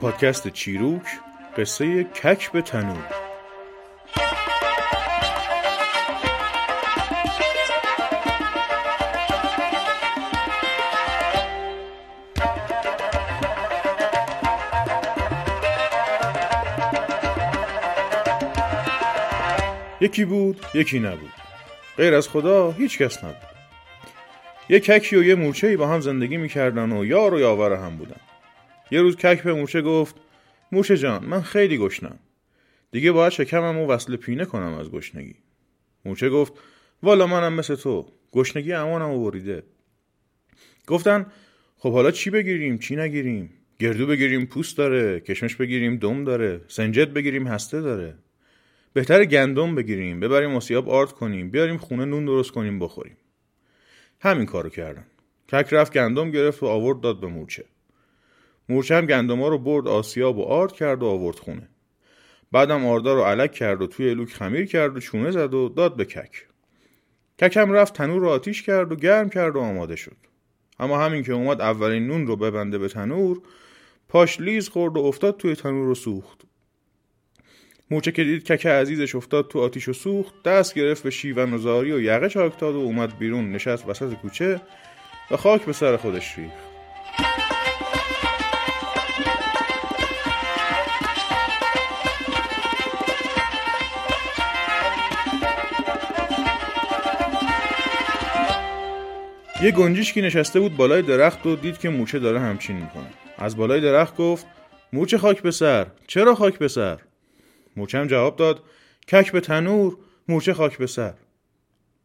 پادکست چیروک قصه کک به تنور. یکی بود یکی نبود. غیر از خدا هیچ کس نبود. یه ککی و یه مورچه با هم زندگی می‌کردن و یار و یاور هم بودن. یه روز کک به مورچه گفت مورچه جان من خیلی گشنم. دیگه باید شکمم و وصل پینه کنم از گشنگی. مورچه گفت والا منم مثل تو گشنگی امانم بریده گفتن خب حالا چی بگیریم؟ چی نگیریم؟ گردو بگیریم پوست داره کشمش بگیریم دم داره سنجت بگیریم هسته داره. بهتر گندم بگیریم ببریم آسیاب آرد کنیم بیاریم خونه نون درست کنیم بخوریم. همین کارو کردن. کک رفت گندم گرفت و آورد داد به مورچه. مورچه هم گندما رو برد آسیاب و آرد کرد و آورد خونه. بعدم آردا رو علک کرد و توی لوک خمیر کرد و چونه زد و داد به کک هم رفت تنور رو آتیش کرد و گرم کرد و آماده شد. اما همین که اومد اولین نون رو ببنده به تنور پاش لیز خورد و افتاد توی تنور رو سوخت. موچه که دید کک عزیزش افتاد تو آتیش و سوخت دست گرفت به شیون و زاری و یقه چاک داد و اومد بیرون نشست وسط کوچه و خاک به سر خودش ریخت. یه گنجیشکی نشسته بود بالای درخت و دید که موچه داره همچین می‌کنه. از بالای درخت گفت موچه خاک به سر چرا خاک به سر؟ موچه هم جواب داد کک به تنور موچه خاک به سر.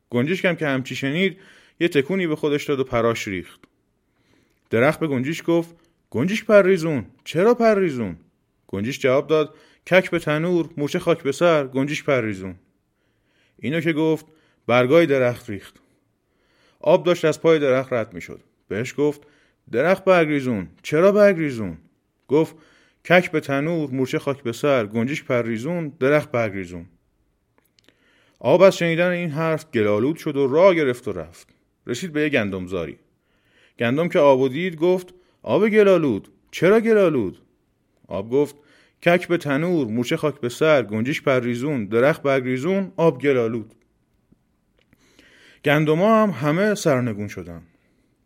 گنجیشکم که همچی شنید یه تکونی به خودش داد و پراش ریخت. درخت به گنجیش گفت گنجیش پریزون چرا پریزون گنجیش جواب داد کک به تنور موچه خاک به سر گنجیش پریزون اینو که گفت برگای درخت ریخت. آب داشت از پای درخت رد می‌شد. بهش گفت درخت برگریزون چرا برگریزون گفت کک به تنور مورچه خاک به سر گنجیش پریزون درخت برگریزون آب از شنیدن این حرف گلالود شد و راه گرفت و رفت. رسید به یه گندمزاری. گندم که آب و دید گفت آب گلالود چرا گلالود؟ آب گفت کک به تنور مورچه خاک به سر گنجیش پریزون درخت برگریزون آب گلالود. گندما هم همه سرنگون شدن.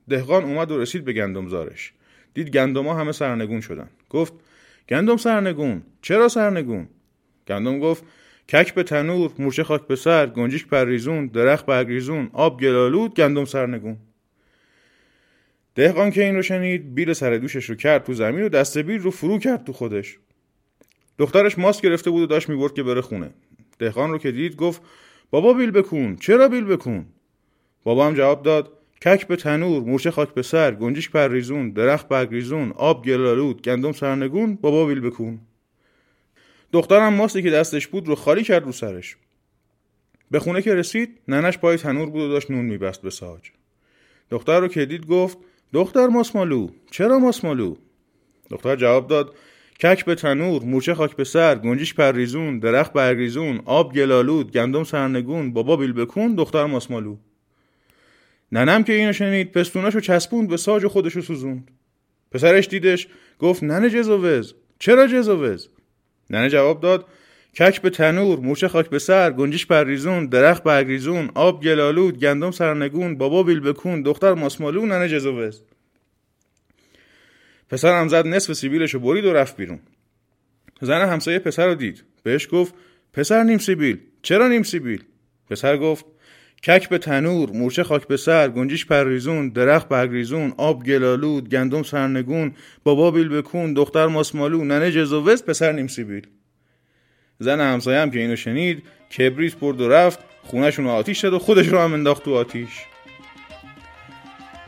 دهقان اومد و رسید به گندمزارش. دید گندما همه سرنگون شدن. گفت گندم سرنگون. چرا سرنگون؟ گندم گفت کک به تنور مورچه خاک به سر گنجیش پریزون درخت برگریزون آب گلالود گندم سرنگون. دهقان که این رو شنید بیل سر دوشش رو کرد تو زمین و دست بیل رو فرو کرد تو خودش. دخترش ماست گرفته بود و داشت می‌برد که بره خونه. دهقان رو که دید گفت بابا بیل بکن چرا بیل بکن بابا هم جواب داد کک به تنور مورچه خاک به سر گنجیش پریزون درخت برگریزون آب گلالود گندم سرنگون بابا بیل بکن دخترم ماستی که دستش بود رو خالی کرد رو سرش. به خونه که رسید ننش پای تنور بود و داشت نون میبست به ساج. دختر رو که دید گفت دختر ماسمالو چرا ماسمالو؟ دختر جواب داد کک به تنور مورچه خاک به سر گنجیش پریزون درخت برگریزون آب گلالود گندم سرنگون بابا بیل بکن دختر ماسمالو. ننم که اینو شنید پستوناشو چسبوند به ساج خودشو سوزوند. پسرش دیدش گفت ننه جزوز چرا جزوز ننه جواب داد کک به تنور موچه خاک به سر گنجیش پریزون درخت برگریزون آب گلالود گندم سرنگون بابا بیل بکون دختر ماسمالو ننه جزوز پسرم زد نصف سیبیلشو برید و رفت بیرون. زن همسایه پسر رو دید. بهش گفت پسر نیم سیبیل. چرا نیم سیبیل؟ پسر گفت کک به تنور مورچه خاک به سر گنجیش پریزون درخت برگریزون آب گلالود گندم سرنگون بابا بیل بکون دختر ماسمالو ننه جزوز پسر نیم سیبیل. زن همسایه هم که اینو شنید کبریت برد و رفت خونهشون رو آتیش داد و خودش رو هم انداخت تو آتیش.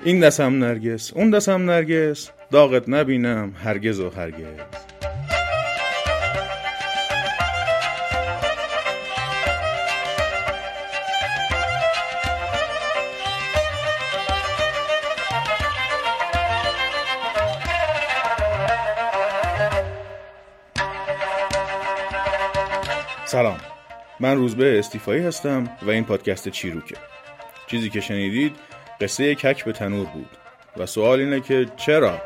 این دستم نرگس اون دستم نرگس داغت نبینم هرگز و هرگز. سلام من روزبه استیفایی هستم و این پادکست چیروکه چیزی که شنیدید قصه کک به تنور بود و سوال اینه که چرا؟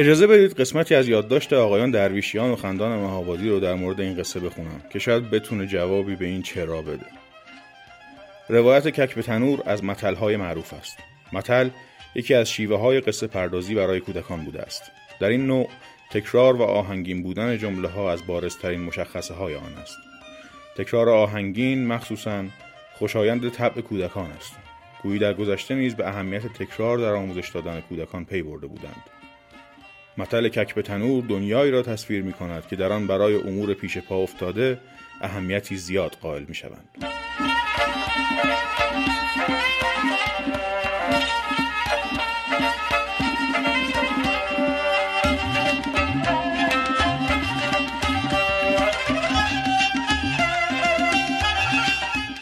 اجازه بدید قسمتی از یادداشت آقایان درویشیان و خندان مهابادی رو در مورد این قصه بخونم که شاید بتونه جوابی به این چرا بده. روایت کک به تنور از متلهای معروف است. متل یکی از شیوه های قصه پردازی برای کودکان بوده است. در این نوع تکرار و آهنگین بودن جمله ها از بارزترین مشخصه های آن است. تکرار آهنگین مخصوصا خوشایند طبع کودکان است. گویی در گذشته نیز به اهمیت تکرار در آموزش دادن کودکان پی برده بودند. مطل کک به تنور دنیایی را تصویر می کند که در آن برای امور پیش پا افتاده اهمیتی زیاد قائل می شوند.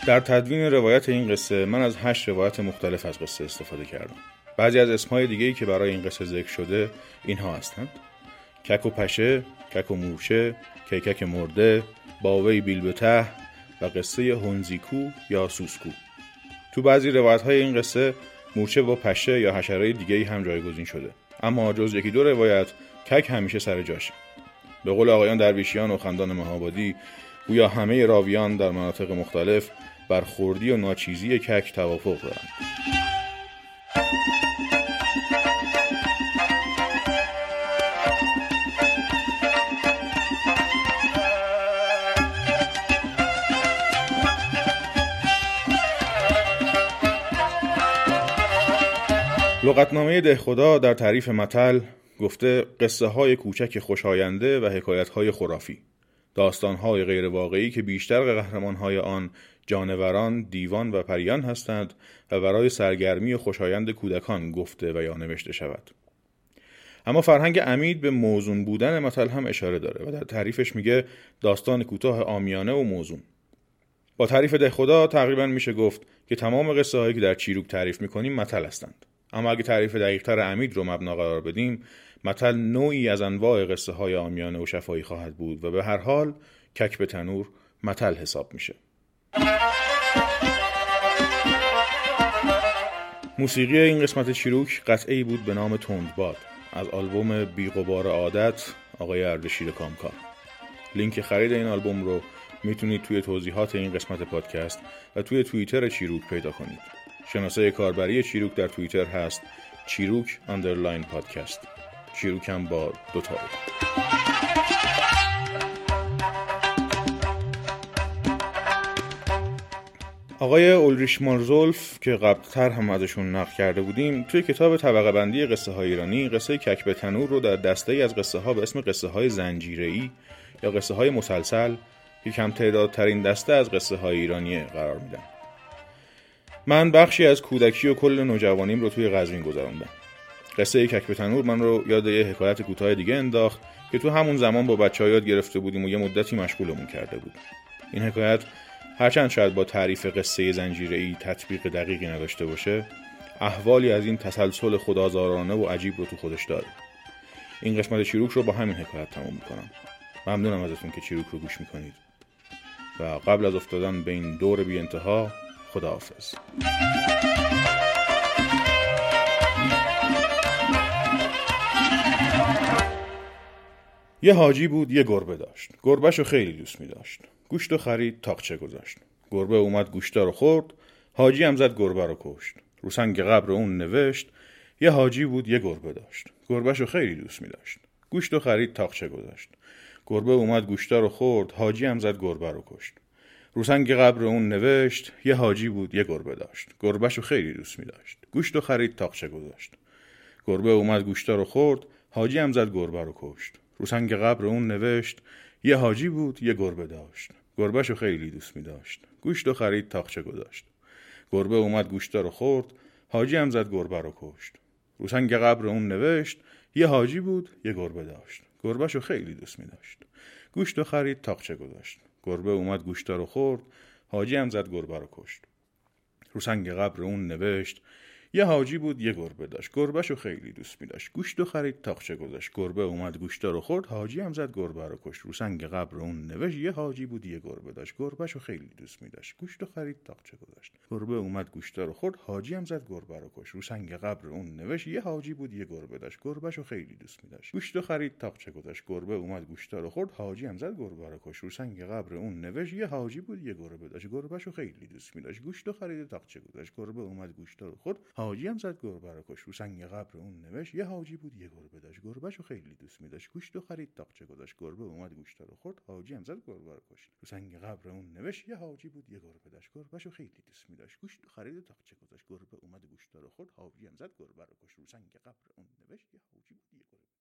در تدوین روایت این قصه من از هشت روایت مختلف از قصه استفاده کردم بعضی از اسمهای دیگه که برای این قصه ذکر شده اینها هستند. کک و پشه، کک و مورچه، کیکک مرده، باوی بیل به ته و قصه هنزیکو یا سوسکو. تو بعضی روایت های این قصه مورچه با پشه یا حشره دیگه هم جایگزین شده. اما جز یکی دو روایت کک همیشه سر جاشه به قول آقایان درویشیان و خندان مهابادی گویا همه راویان در مناطق مختلف بر خوردی و ناچیزی کک توافق دارند. لغتنامه دهخدا در تعریف متل گفته قصه های کوچک خوشاینده و حکایت های خرافی داستان های غیر واقعی که بیشتر قهرمان های آن جانوران، دیوان و پریان هستند و برای سرگرمی خوشایند کودکان گفته و یا نوشته شود. اما فرهنگ امید به موزون بودن متل هم اشاره داره و در تعریفش میگه داستان کوتاه آمیانه و موزون. با تعریف ده خدا تقریبا میشه گفت که تمام قصه هایی که در چیروک تعریف می‌کنیم متل هستند. اما اگه تعریف دقیقتر امید رو مبنا قرار بدیم متل نوعی از انواع قصه های آمیانه و شفایی خواهد بود و به هر حال کک به تنور متل حساب میشه. موسیقی این قسمت چیروک قطعه بود به نام تندباد از آلبوم بیقبار عادت آقای اردشیر کامکار. لینک خرید این آلبوم رو می‌تونید توی توضیحات این قسمت پادکست و توی توییتر چیروک پیدا کنید. شناسه کاربری چیروک در توییتر هست چیروک underline پادکست. چیروک هم با دوتا آقای اولریش مارزولف که قبلتر هم ازشون نقل کرده بودیم توی کتاب طبقه بندی قصه های ایرانی قصه کک به تنور رو در دسته‌ای از قصه ها به اسم قصه های زنجیره یا قصه های مسلسل که کم تعدادترین دسته از قصه های ایرانی قرار میدن. من بخشی از کودکی و کل نوجوانیم رو توی قزوین گذراندم قصه کک تنور من رو یاد یه حکایت کوتاه دیگه انداخت که تو همون زمان با بچه یاد گرفته بودیم و یه مدتی مشغولمون کرده بود. این حکایت هرچند شاید با تعریف قصه ای تطبیق دقیقی نداشته باشه احوالی از این تسلسل خدازارانه و عجیب رو تو خودش داره. این قسمت چیروک رو با همین حکایت تموم می‌کنم. ممنونم ازتون که چیروک رو گوش می‌کنید. و قبل از افتادن به این دور بی انتها خداحافظ. یه حاجی بود یه گربه داشت. گربهشو خیلی دوست می داشت گوشت و خرید تاقچه گذاشت. گربه اومد گوشتا رو خورد. حاجی هم زد گربه رو کشت. رو سنگ قبر اون نوشت یه حاجی بود یه گربه داشت. گربهشو خیلی دوست می داشت گوشت و خرید تاقچه گذاشت. گربه اومد گوشتا رو خورد. حاجی هم زد گربه رو کشت. رو سنگ قبر اون نوشت یه حاجی بود یه گربه داشت. گربهشو خیلی دوست می داشت گوشت و خرید تاقچه گذاشت. گربه اومد گوشتا رو خورد حاجی هم زد گربه رو کشت. رو سنگ قبر اون نوشت یه حاجی بود یه گربه داشت. گربهشو خیلی دوست می داشت گوشت و خرید تاقچه گذاشت. گربه اومد گوشتا رو خورد حاجی هم زد گربه رو کشت. رو سنگ قبر اون نوشت یه حاجی بود یه گربه داشت. گربهشو خیلی دوست می داشت گوشت و خرید تاقچه گذاشت. گربه اومد گوشتا رو خورد حاجی هم زد گربه رو کشت. رو سنگ قبر اون نوشت یه حاجی بود یه گربه داشت. گربهشو خیلی دوست میداشت. گوشت و خرید تاخچه گذاشت. گربه اومد گوشتا رو خورد. حاجی هم زد گربه رو کشت. رو سنگ قبر اون نوشت. یه حاجی بود یه گربه داشت. گربهشو خیلی دوست میداشت. گوشت و خرید تاخچه گذاشت. گربه اومد گوشتا رو خورد. حاجی هم زد گربه رو کشت. رو سنگ قبر اون نوشت. یه حاجی بود یه گربه داشت. گربهشو خیلی دوست میداشت. گوشت و خرید تاخچه گذاشت. گربه اومد گوشتا رو خورد. حاجی هم زد گربه رو کشت. رو سنگ قبر اون نوشت. یه حاجی بود یه گربه داشت. گربهشو خیلی دوست میداشت. گوشت و خرید تاخچه گذاشت. گربه اومد گوشتا رو خورد. حاجی هم زد گربه رو کش. رو سنگ قبر اون نوشت. یه حاجی بود یه گربه داشت. گربهشو خیلی دوست میداشت. گوشت و خرید تاقچه گذاشت. گربه اومد گوشت رو خورد. حاجی هم زد گربه رو کشت رو سنگ قبر اون نوشت. یه حاجی بود یه گربه داشت. گربهشو خیلی دوست میداشت. گوشت و خرید تاقچه گذاشت. گربه اومد گوشت رو خورد. حاجی هم زد گربه رو کشت رو سنگ قبر اون نوشت. یه حاجی بود یه گربه.